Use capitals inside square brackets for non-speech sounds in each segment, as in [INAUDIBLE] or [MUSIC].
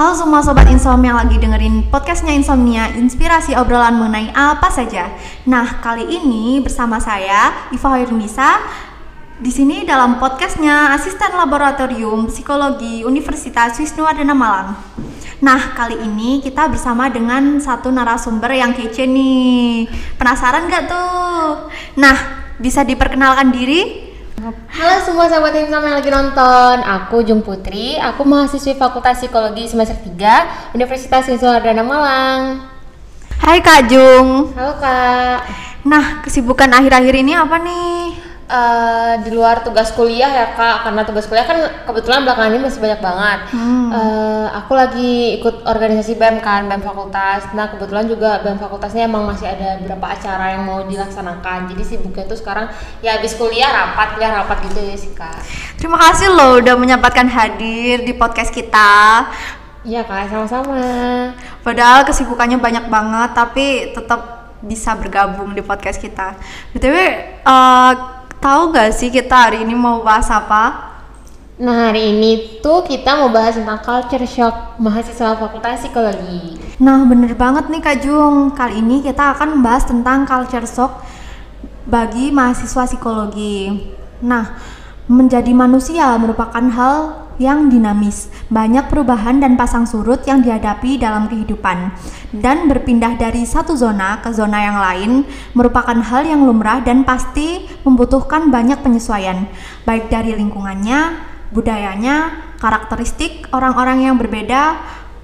Halo semua sobat insomnia yang lagi dengerin podcastnya Insomnia, inspirasi obrolan mengenai apa saja. Nah, kali ini bersama saya Iva Hoirunisa di sini dalam podcastnya Asisten Laboratorium Psikologi Universitas Wisnuwardana Malang. Nah, kali ini kita bersama dengan satu narasumber yang kece nih. Penasaran gak tuh? Nah, bisa diperkenalkan diri? Halo semua sahabat Insam yang lagi nonton, aku Jung Putri, aku mahasiswi Fakultas Psikologi semester 3 Universitas Wisnuwardana Malang. Hai Kak Jung. Halo Kak. Nah, kesibukan akhir-akhir ini apa nih? Uh, di luar tugas kuliah ya kak, karena tugas kuliah kan kebetulan belakangan ini masih banyak banget. Hmm. Uh, aku lagi ikut organisasi BEM kan, BEM fakultas. Nah kebetulan juga BEM fakultasnya emang masih ada beberapa acara yang mau dilaksanakan. Jadi sibuknya tuh sekarang ya habis kuliah rapat, kuliah rapat gitu ya sih kak. Terima kasih loh udah menyempatkan hadir di podcast kita. Iya kak, sama-sama. Padahal kesibukannya banyak banget, tapi tetap bisa bergabung di podcast kita. btw, uh, Tahu gak sih kita hari ini mau bahas apa? Nah hari ini tuh kita mau bahas tentang culture shock mahasiswa fakultas psikologi. Nah bener banget nih Kak Jung, kali ini kita akan membahas tentang culture shock bagi mahasiswa psikologi. Nah menjadi manusia merupakan hal yang dinamis, banyak perubahan dan pasang surut yang dihadapi dalam kehidupan. Dan berpindah dari satu zona ke zona yang lain merupakan hal yang lumrah dan pasti membutuhkan banyak penyesuaian, baik dari lingkungannya, budayanya, karakteristik orang-orang yang berbeda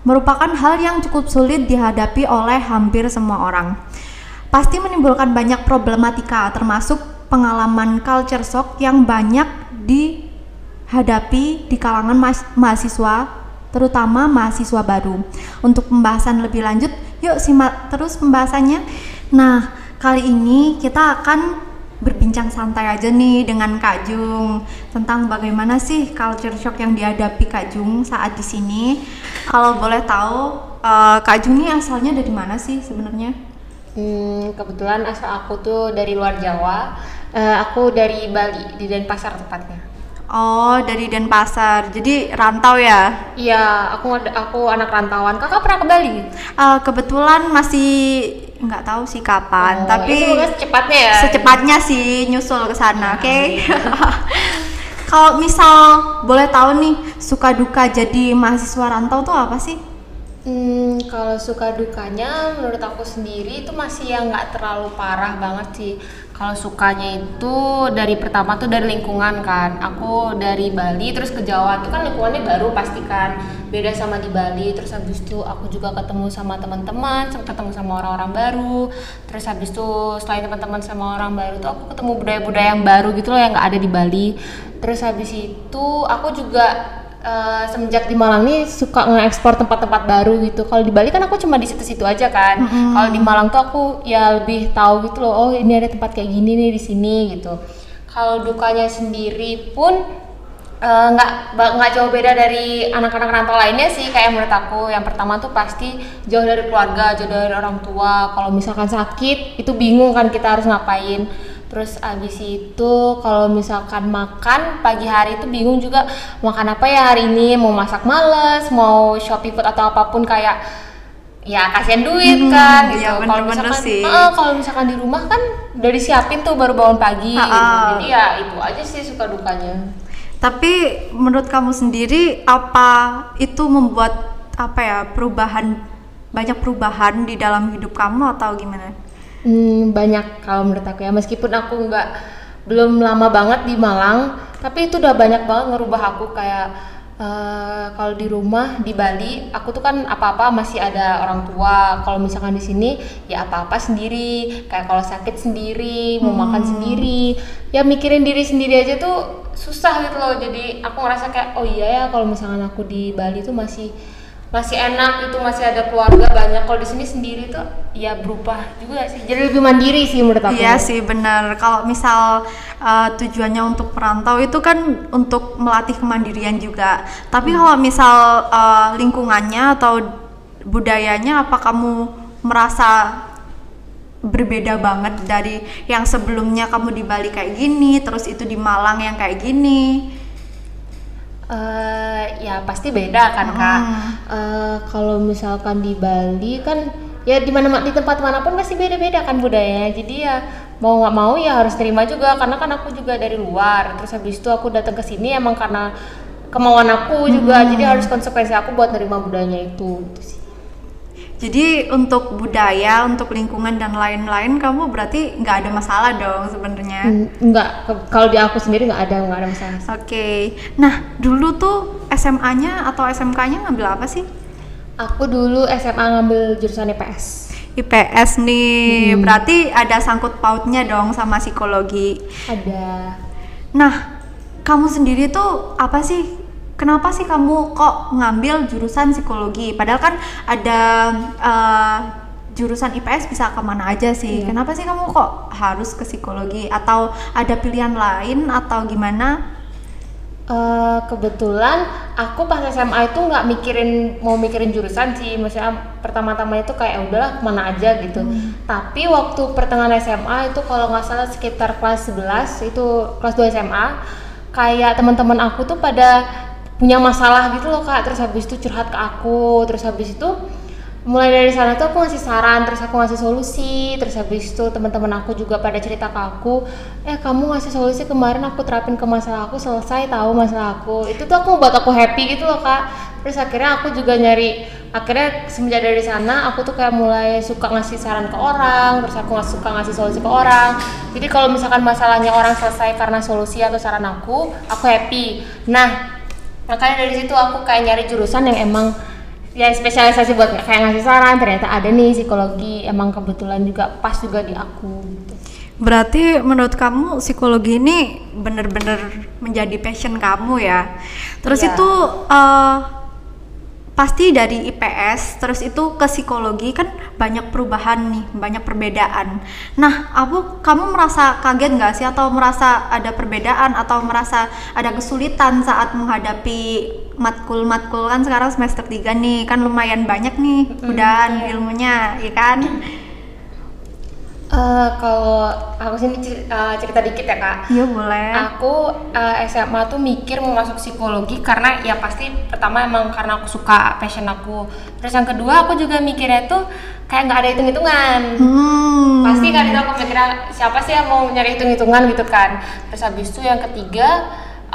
merupakan hal yang cukup sulit dihadapi oleh hampir semua orang. Pasti menimbulkan banyak problematika termasuk pengalaman culture shock yang banyak di hadapi di kalangan ma mahasiswa, terutama mahasiswa baru. Untuk pembahasan lebih lanjut, yuk simak terus pembahasannya. Nah, kali ini kita akan berbincang santai aja nih dengan Kak Jung tentang bagaimana sih culture shock yang dihadapi Kak Jung saat di sini. Kalau boleh tahu, uh, Kak Jung ini asalnya dari mana sih sebenarnya? Hmm, kebetulan asal aku tuh dari luar Jawa. Uh, aku dari Bali, di Denpasar tepatnya. Oh, dari Denpasar. Jadi rantau ya? Iya, aku aku anak rantauan. Kakak pernah ke Bali? Uh, kebetulan masih nggak tahu sih kapan, oh, tapi ya secepatnya ya. Secepatnya sih nyusul ke sana, oke? Okay? [LAUGHS] Kalau misal boleh tahu nih, suka duka jadi mahasiswa rantau tuh apa sih? Hmm, kalau suka dukanya menurut aku sendiri itu masih yang nggak terlalu parah banget sih. Kalau sukanya itu dari pertama tuh dari lingkungan kan. Aku dari Bali terus ke Jawa itu kan lingkungannya baru pasti kan. Beda sama di Bali. Terus habis itu aku juga ketemu sama teman-teman, ketemu sama orang-orang baru. Terus habis itu selain teman-teman sama orang baru tuh aku ketemu budaya-budaya yang baru gitu loh yang nggak ada di Bali. Terus habis itu aku juga uh, semenjak di Malang nih suka nge-ekspor tempat-tempat baru gitu. Kalau di Bali kan aku cuma di situ-situ aja kan. Mm -hmm. Kalau di Malang tuh aku ya lebih tahu gitu loh. Oh ini ada tempat kayak gini nih di sini gitu. Kalau dukanya sendiri pun eh, nggak uh, nggak jauh beda dari anak-anak rantau lainnya sih kayak menurut aku yang pertama tuh pasti jauh dari keluarga jauh dari orang tua kalau misalkan sakit itu bingung kan kita harus ngapain terus abis itu kalau misalkan makan pagi hari itu bingung juga makan apa ya hari ini? Mau masak males mau shopee food atau apa pun kayak ya kasihan duit hmm, kan gitu. ya kalau misalkan Uh, kalau misalkan di rumah kan udah disiapin tuh baru bangun pagi uh, gitu. jadi ya itu aja sih suka dukanya. Tapi menurut kamu sendiri apa itu membuat apa ya perubahan banyak perubahan di dalam hidup kamu atau gimana Hmm, banyak kalau menurut aku ya. Meskipun aku nggak belum lama banget di Malang tapi itu udah banyak banget ngerubah aku kayak uh, kalau di rumah di Bali aku tuh kan apa-apa masih ada orang tua. Kalau misalkan di sini ya apa-apa sendiri. Kayak kalau sakit sendiri mau hmm. makan sendiri. Ya mikirin diri sendiri aja tuh susah gitu loh. Jadi aku ngerasa kayak oh iya ya kalau misalkan aku di Bali tuh masih masih enak itu masih ada keluarga banyak. Kalau di sini sendiri tuh ya berubah juga sih? Jadi lebih mandiri sih menurut aku. Iya sih benar. Kalau misal uh, tujuannya untuk perantau itu kan untuk melatih kemandirian juga. Tapi hmm. kalau misal uh, lingkungannya atau budayanya apa kamu merasa berbeda banget dari yang sebelumnya? Kamu di Bali kayak gini terus itu di Malang yang kayak gini Eh, ya pasti beda kan kak. Hmm. Eh, kalau misalkan di Bali kan ya di mana di tempat mana pun pasti beda-beda kan budayanya. Jadi ya mau nggak mau ya harus terima juga karena kan aku juga dari luar. Terus habis itu aku datang ke sini emang karena kemauan aku juga. Jadi harus konsekuensi aku buat nerima budayanya itu. Gitu sih. Jadi untuk budaya, untuk lingkungan dan lain-lain kamu berarti nggak ada masalah dong sebenarnya. Enggak, ke- kalau di aku sendiri nggak ada nggak ada masalah. Oke. Nah, dulu tuh SMA-nya atau SMK-nya ngambil apa sih? Aku dulu SMA ngambil jurusan IPS. IPS nih. Hmm. Berarti ada sangkut pautnya dong sama psikologi. Ada. Nah, kamu sendiri tuh apa sih? Kenapa sih kamu kok ngambil jurusan psikologi? Padahal kan ada eh, jurusan IPS bisa ke mana aja sih. Iya. Kenapa sih kamu kok harus ke psikologi? Atau ada pilihan lain atau gimana? Eh, kebetulan aku pas SMA itu nggak mikirin mau mikirin jurusan sih, maksudnya pertama-tama itu kayak "Ya udahlah ke mana aja gitu. Tapi waktu pertengahan SMA itu kalau nggak salah sekitar kelas 11 itu kelas 2 SMA, kayak teman-teman aku tuh pada punya masalah gitu loh kak, terus habis itu curhat ke aku, terus habis itu mulai dari sana tuh aku ngasih saran terus aku ngasih solusi. Terus habis itu teman-teman aku juga pada cerita ke aku eh kamu ngasih solusi kemarin aku terapin ke masalah aku selesai tahu masalah aku. Itu tuh aku buat aku happy gitu loh kak. Terus akhirnya aku juga nyari akhirnya semenjak dari sana aku tuh kayak mulai suka ngasih saran ke orang terus aku suka ngasih solusi ke orang. Jadi kalau misalkan masalahnya orang selesai karena solusi atau saran aku aku happy. Nah makanya dari situ aku kayak nyari jurusan yang emang ya spesialisasi buat kayak ngasih saran ternyata ada nih psikologi emang kebetulan juga pas juga di aku gitu. Berarti menurut kamu psikologi ini bener-bener menjadi passion kamu ya? Terus Iya. itu eh, pasti dari IPS, terus itu ke psikologi kan banyak perubahan nih, banyak perbedaan. Nah, aku kamu merasa kaget nggak sih atau merasa ada perbedaan atau merasa ada kesulitan saat menghadapi matkul-matkul kan sekarang semester 3 nih kan lumayan banyak nih udahan ilmunya, ya kan? Eh, kalau aku sini cer- eh, cerita dikit ya kak Iya boleh. aku eh, SMA tuh mikir mau masuk psikologi karena ya pasti pertama emang karena aku suka passion aku terus yang kedua aku juga mikirnya tuh kayak nggak ada hitung-hitungan Hmm. pasti kan itu aku mikirnya siapa sih yang mau nyari hitung-hitungan gitu kan terus habis itu yang ketiga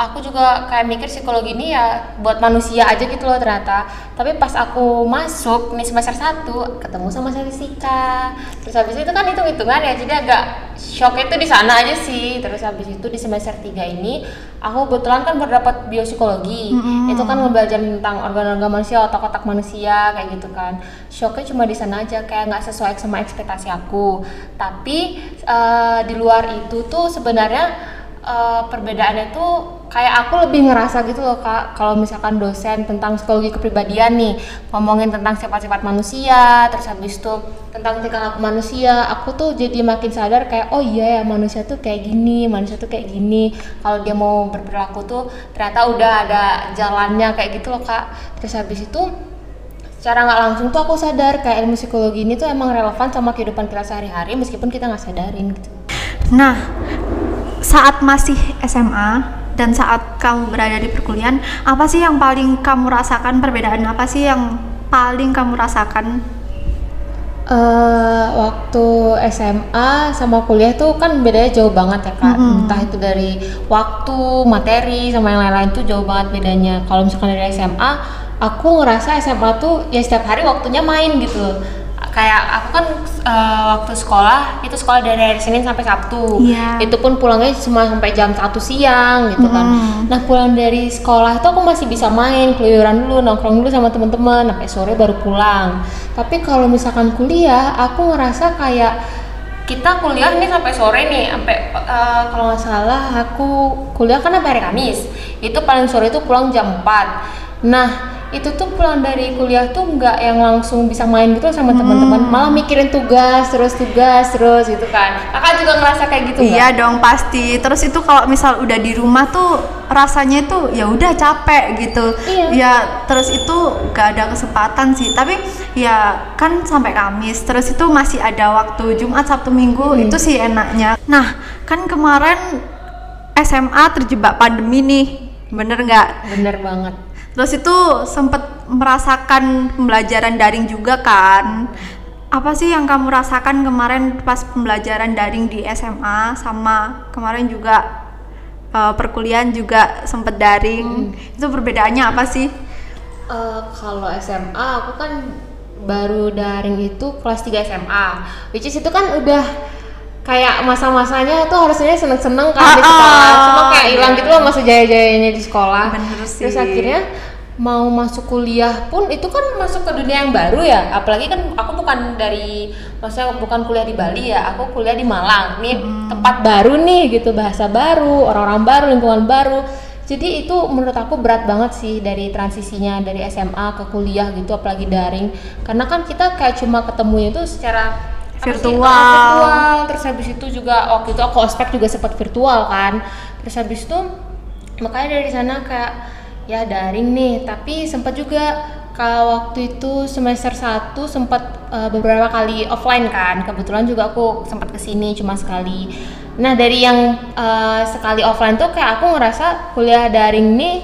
aku juga kayak mikir psikologi ini ya buat manusia aja gitu loh ternyata. Tapi pas aku masuk nih semester 1 ketemu sama statistika terus habis itu kan hitung-hitungan ya jadi agak shock itu di sana aja sih. Terus habis itu di semester 3 ini aku kebetulan kan baru dapat biopsikologi. Mm-mm. itu kan ngebelajar tentang organ-organ manusia otak-otak manusia kayak gitu kan. Shocknya cuma di sana aja kayak nggak sesuai sama ekspektasi aku. Tapi eh, di luar itu tuh sebenarnya eh, perbedaannya tuh kayak aku lebih ngerasa gitu loh kak kalau misalkan dosen tentang psikologi kepribadian nih ngomongin tentang sifat-sifat manusia terus habis itu tentang tingkah laku manusia aku tuh jadi makin sadar kayak oh iya ya manusia tuh kayak gini manusia tuh kayak gini. Kalau dia mau berperilaku tuh ternyata udah ada jalannya kayak gitu loh kak. Terus habis itu secara nggak langsung tuh aku sadar kayak ilmu psikologi ini tuh emang relevan sama kehidupan kita sehari-hari meskipun kita nggak sadarin gitu. Nah, saat masih SMA dan saat kamu berada di perkuliahan, apa sih yang paling kamu rasakan perbedaan apa sih yang paling kamu rasakan? Eh, waktu SMA sama kuliah tuh kan bedanya jauh banget ya kak Mm-mm. entah itu dari waktu materi sama yang lain-lain tuh jauh banget bedanya kalau misalkan dari SMA aku ngerasa SMA tuh ya setiap hari waktunya main gitu kayak aku kan eh, waktu sekolah itu sekolah dari hari Senin sampai Sabtu Iya. itu pun pulangnya cuma sampai jam 1 siang gitu kan Mm. Nah pulang dari sekolah itu aku masih bisa main, keluyuran dulu, nongkrong dulu sama teman-teman, sampai sore baru pulang. Tapi kalau misalkan kuliah, aku ngerasa kayak kita kuliah nih sampai sore nih, sampai eh, kalau nggak salah aku kuliah kan sampai hari Kamis. Itu paling sore itu pulang jam 4. Nah itu tuh pulang dari kuliah tuh nggak yang langsung bisa main gitu sama teman-teman, malah mikirin tugas terus tugas terus gitu kan. Kakak juga ngerasa kayak gitu? Iya dong pasti. Terus itu kalau misal udah di rumah tuh rasanya itu ya udah capek gitu. Iya. Ya terus itu gak ada kesempatan sih. Tapi ya kan sampai Kamis. Terus itu masih ada waktu Jumat, Sabtu, Minggu Hmm. itu sih enaknya. Nah kan kemarin SMA terjebak pandemi nih. bener nggak bener banget terus itu sempet merasakan pembelajaran daring juga kan. Apa sih yang kamu rasakan kemarin pas pembelajaran daring di SMA sama kemarin juga uh, perkuliahan juga sempet daring? Hmm. itu perbedaannya apa sih? Uh, kalau SMA aku kan baru daring itu kelas 3 SMA which is itu kan udah kayak masa-masanya tuh harusnya seneng-seneng kan ah, di sekolah. ah, cuma kayak hilang gitu loh masa jaya-jayanya di sekolah. Bener sih. terus akhirnya mau masuk kuliah pun itu kan masuk ke dunia yang baru ya. Apalagi kan aku bukan dari maksudnya bukan kuliah di Bali ya aku kuliah di Malang nih. Hmm. tempat baru nih gitu bahasa baru orang-orang baru lingkungan baru. Jadi itu menurut aku berat banget sih dari transisinya dari SMA ke kuliah gitu apalagi daring. Karena kan kita kayak cuma ketemunya itu secara virtual. Sih, virtual terus habis itu juga waktu itu aku ospek juga sempat virtual kan. Terus habis itu makanya dari sana kayak ya daring nih. Tapi sempat juga kalau waktu itu semester 1 sempat uh, beberapa kali offline kan. Kebetulan juga aku sempat ke sini cuma sekali. Nah dari yang uh, sekali offline tuh kayak aku ngerasa kuliah daring nih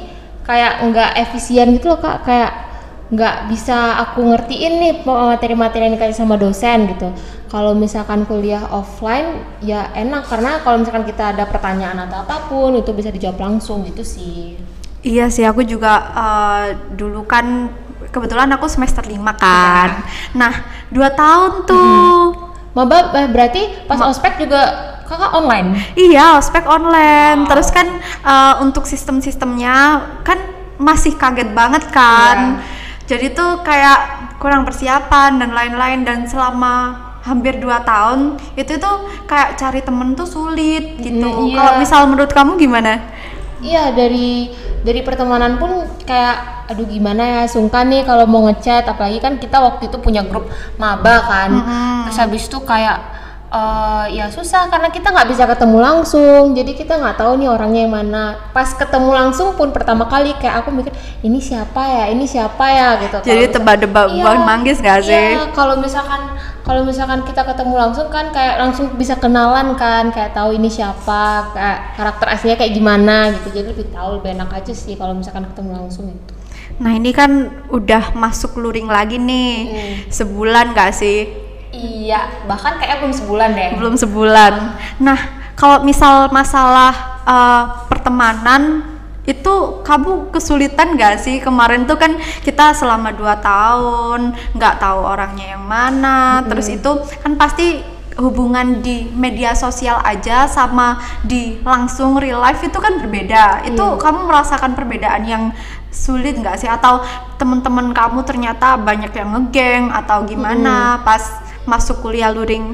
kayak nggak efisien gitu loh kak. Kayak nggak bisa aku ngertiin nih materi-materi yang dikasih sama dosen gitu. Kalau misalkan kuliah offline ya enak karena kalau misalkan kita ada pertanyaan atau apa pun itu bisa dijawab langsung gitu sih. Iya sih aku juga uh, dulu kan kebetulan aku semester 5 kan. Ya. Nah dua tahun tuh. Mm -hmm. Maba eh, berarti pas Ma ospek juga kakak online iya ospek online wow. terus kan uh, untuk sistem-sistemnya kan masih kaget banget kan yeah. Jadi tuh kayak kurang persiapan dan lain-lain. Dan selama hampir dua tahun itu tuh kayak cari temen tuh sulit gitu. Mm, yeah. kalau misal menurut kamu gimana? Iya dari dari pertemanan pun kayak aduh gimana ya? Sungkan nih kalau mau ngechat. Apalagi kan kita waktu itu punya grup maba kan. Mm -hmm. terus habis itu kayak uh, ya susah karena kita nggak bisa ketemu langsung. Jadi kita nggak tahu nih orangnya yang mana. Pas ketemu langsung pun pertama kali kayak aku mikir ini siapa ya? Ini siapa ya? Gitu. Jadi tebak-tebak iya, manggis gak sih? iya. Kalau misalkan kalau misalkan kita ketemu langsung kan kayak langsung bisa kenalan kan kayak tahu ini siapa kayak karakter aslinya kayak gimana gitu. Jadi lebih tahu lebih enak aja sih kalau misalkan ketemu langsung itu. Nah ini kan udah masuk luring lagi nih, hmm. sebulan gak sih? Iya, bahkan kayak belum sebulan deh. Belum sebulan. Nah, kalau misal masalah uh, pertemanan itu kamu kesulitan gak sih kemarin tuh kan kita selama dua tahun nggak tahu orangnya yang mana, hmm. terus itu kan pasti hubungan di media sosial aja sama di langsung real life itu kan berbeda. Itu hmm. kamu merasakan perbedaan yang sulit nggak sih atau teman-teman kamu ternyata banyak yang ngegeng atau gimana hmm. pas masuk kuliah luring?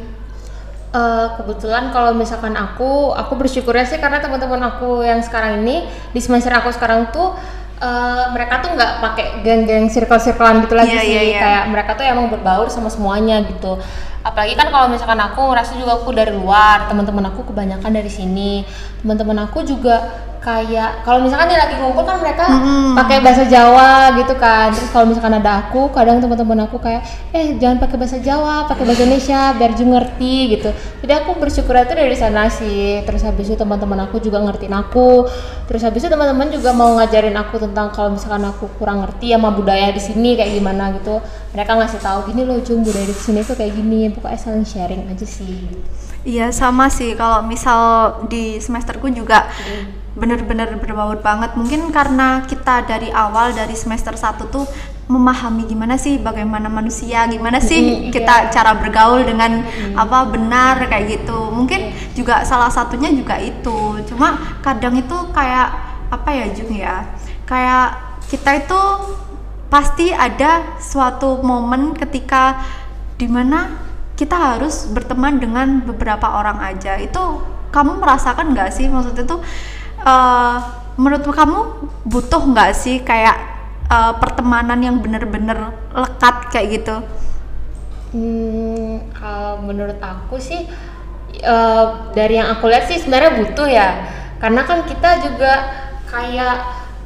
Uh, kebetulan kalau misalkan aku, aku bersyukurnya sih karena teman-teman aku yang sekarang ini di semester aku sekarang tuh uh, mereka tuh nggak pakai geng-geng circle-circlean gitu lagi yeah, sih, yeah, yeah. kayak mereka tuh emang berbaur sama semuanya gitu. Apalagi kan kalau misalkan aku ngerasa juga aku dari luar, teman-teman aku kebanyakan dari sini, teman-teman aku juga kayak kalau misalkan dia lagi ngumpul kan mereka hmm. pakai bahasa Jawa gitu kan. Terus kalau misalkan ada aku kadang teman-teman aku kayak eh jangan pakai bahasa Jawa pakai bahasa Indonesia biar juga ngerti gitu. Jadi aku bersyukur itu dari sana sih. Terus habis itu teman-teman aku juga ngertiin aku. Terus habis itu teman-teman juga mau ngajarin aku tentang kalau misalkan aku kurang ngerti sama budaya di sini kayak gimana gitu. Mereka ngasih tahu gini loh Jung budaya di sini tuh kayak gini pokoknya saling sharing aja sih. Iya sama sih. Kalau misal di semesterku juga hmm. bener-bener berbaur banget. Mungkin karena kita dari awal dari semester 1 tuh memahami gimana sih bagaimana manusia gimana sih mm, kita iya. cara bergaul dengan mm. apa benar kayak gitu. Mungkin juga salah satunya juga itu. Cuma kadang itu kayak apa ya Jung ya? Kayak kita itu pasti ada suatu momen ketika di mana kita harus berteman dengan beberapa orang aja itu kamu merasakan nggak sih maksudnya tuh uh, menurut kamu butuh nggak sih kayak uh, pertemanan yang bener-bener lekat kayak gitu? Hmm, kalau menurut aku sih uh, dari yang aku lihat sih sebenarnya butuh ya, karena kan kita juga kayak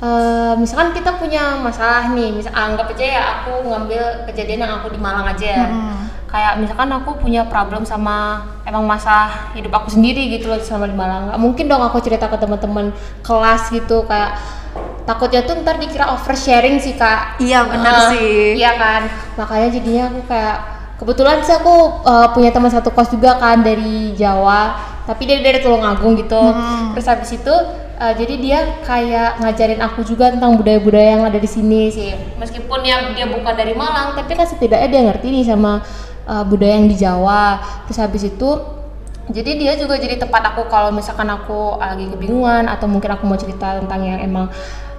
uh, misalkan kita punya masalah nih, misal anggap aja ya aku ngambil kejadian yang aku di Malang aja ya. Hmm kayak misalkan aku punya problem sama emang masa hidup aku sendiri gitu loh selama di Malang. Nggak mungkin dong aku cerita ke teman-teman kelas gitu kayak takutnya tuh ntar dikira oversharing sih kak. Iya, bener Eh, sih. iya kan? Makanya jadinya aku kayak kebetulan sih aku uh, punya teman satu kos juga kan dari Jawa tapi dia dari Tulungagung gitu. Hmm. terus habis itu uh, jadi dia kayak ngajarin aku juga tentang budaya-budaya yang ada di sini sih. Meskipun ya dia bukan dari Malang tapi kan setidaknya dia ngerti nih sama uh, budaya yang di Jawa terus habis itu jadi dia juga jadi tempat aku kalau misalkan aku lagi kebingungan atau mungkin aku mau cerita tentang yang emang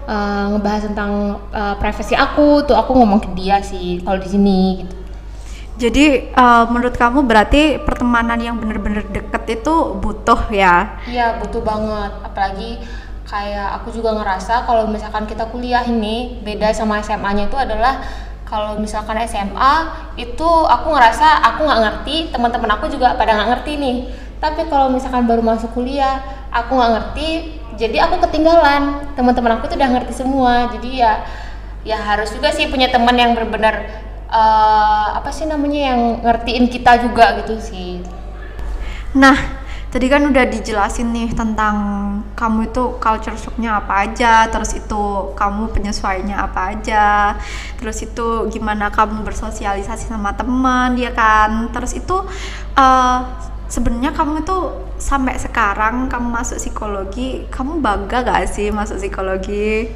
uh, ngebahas tentang uh, privasi aku tuh aku ngomong ke dia sih kalau di sini gitu. Jadi eh, menurut kamu berarti pertemanan yang bener-bener deket itu butuh ya? Iya butuh banget apalagi kayak aku juga ngerasa kalau misalkan kita kuliah ini beda sama SMA-nya itu adalah kalau misalkan SMA itu aku ngerasa aku nggak ngerti teman-teman aku juga pada nggak ngerti nih. Tapi kalau misalkan baru masuk kuliah aku nggak ngerti jadi aku ketinggalan. Teman-teman aku tuh udah ngerti semua jadi ya ya harus juga sih punya teman yang benar-benar eh, apa sih namanya yang ngertiin kita juga gitu sih. Nah, tadi kan udah dijelasin nih tentang kamu itu culture shocknya apa aja, terus itu kamu penyesuaiannya apa aja, terus itu gimana kamu bersosialisasi sama teman, ya kan? Terus itu eh, sebenarnya kamu itu sampai sekarang kamu masuk psikologi, kamu bangga gak sih masuk psikologi?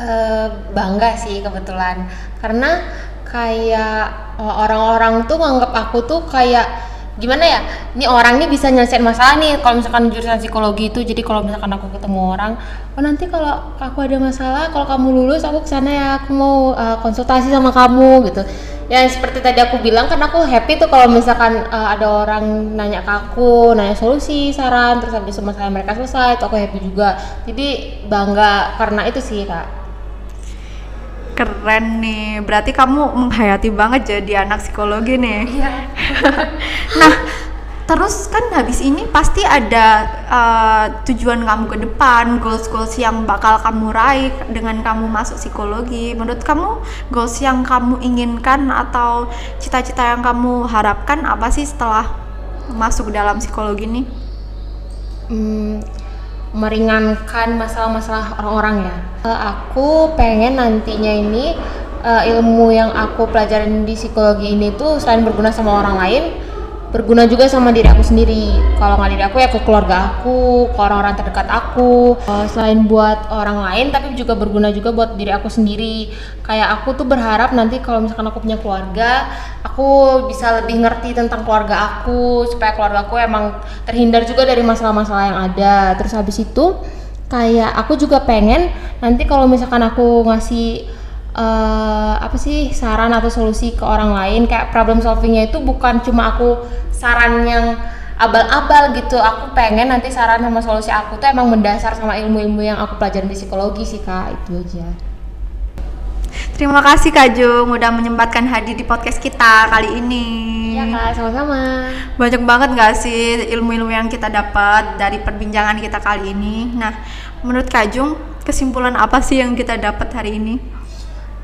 Eh, bangga sih kebetulan karena kayak eh, orang-orang tuh nganggap aku tuh kayak gimana ya? Ini orang nih bisa nyelesain masalah nih. Kalau misalkan jurusan psikologi itu jadi kalau misalkan aku ketemu orang oh nanti kalau aku ada masalah kalau kamu lulus aku ke sana ya. Aku mau eh, konsultasi sama kamu gitu. Ya seperti tadi aku bilang kan aku happy tuh kalau misalkan eh, ada orang nanya ke aku nanya solusi saran terus habis itu masalah mereka selesai tuh aku happy juga. Jadi bangga karena itu sih kak Keren nih, berarti kamu menghayati banget jadi anak psikologi nih. Iya. [LAUGHS] Nah, terus kan habis ini pasti ada uh, tujuan kamu ke depan, goals-goals yang bakal kamu raih dengan kamu masuk psikologi. Menurut kamu, goals yang kamu inginkan atau cita-cita yang kamu harapkan apa sih setelah masuk dalam psikologi ini? Hmm, meringankan masalah-masalah orang-orang ya. Eh, aku pengen nantinya ini eh, ilmu yang aku pelajarin di psikologi ini tuh selain berguna sama orang lain, berguna juga sama diri aku sendiri. Kalau nggak diri aku ya ke keluarga aku, ke orang-orang terdekat aku. Eh, selain buat orang lain, tapi juga berguna juga buat diri aku sendiri. Kayak aku tuh berharap nanti kalau misalkan aku punya keluarga, aku bisa lebih ngerti tentang keluarga aku supaya keluarga aku emang terhindar juga dari masalah-masalah yang ada. Terus habis itu kayak aku juga pengen nanti kalau misalkan aku ngasih eh, apa sih saran atau solusi ke orang lain kayak problem solvingnya itu bukan cuma aku saran yang abal-abal gitu aku pengen nanti saran sama solusi aku tuh emang mendasar sama ilmu-ilmu yang aku pelajarin di psikologi sih kak itu aja Terima kasih Kak Jung udah menyempatkan hadir di podcast kita kali ini. Iya kak sama-sama Banyak banget nggak sih ilmu-ilmu yang kita dapat dari perbincangan kita kali ini. Nah, menurut Kak Jung, kesimpulan apa sih yang kita dapat hari ini?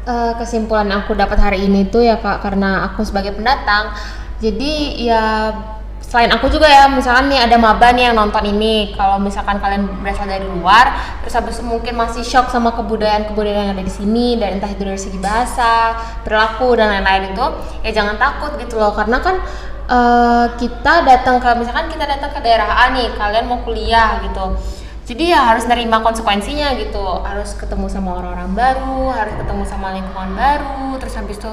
Eh, kesimpulan aku dapat hari ini tuh ya kak karena aku sebagai pendatang. Jadi ya selain aku juga ya misalkan nih ada maba nih yang nonton ini. Kalau misalkan kalian berasal dari luar terus habis mungkin masih shock sama kebudayaan-kebudayaan yang ada di sini dan entah itu dari segi bahasa perilaku dan lain-lain itu ya jangan takut gitu loh. Karena kan eh, kita datang ke misalkan kita datang ke daerah A nih kalian mau kuliah gitu jadi ya harus nerima konsekuensinya gitu. Harus ketemu sama orang-orang baru harus ketemu sama lingkungan baru terus habis itu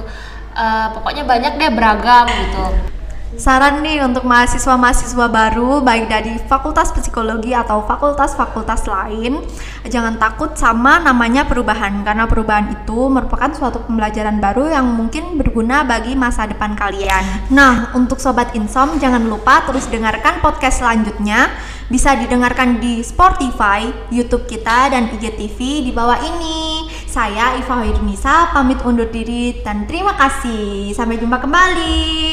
eh, pokoknya banyak deh beragam gitu. Saran nih untuk mahasiswa-mahasiswa baru baik dari fakultas psikologi atau fakultas-fakultas lain jangan takut sama namanya perubahan karena perubahan itu merupakan suatu pembelajaran baru yang mungkin berguna bagi masa depan kalian. Nah, untuk sobat Insom jangan lupa terus dengarkan podcast selanjutnya bisa didengarkan di Spotify, YouTube kita dan IGTV di bawah ini. Saya Iva Hoirunisa pamit undur diri dan terima kasih. Sampai jumpa kembali.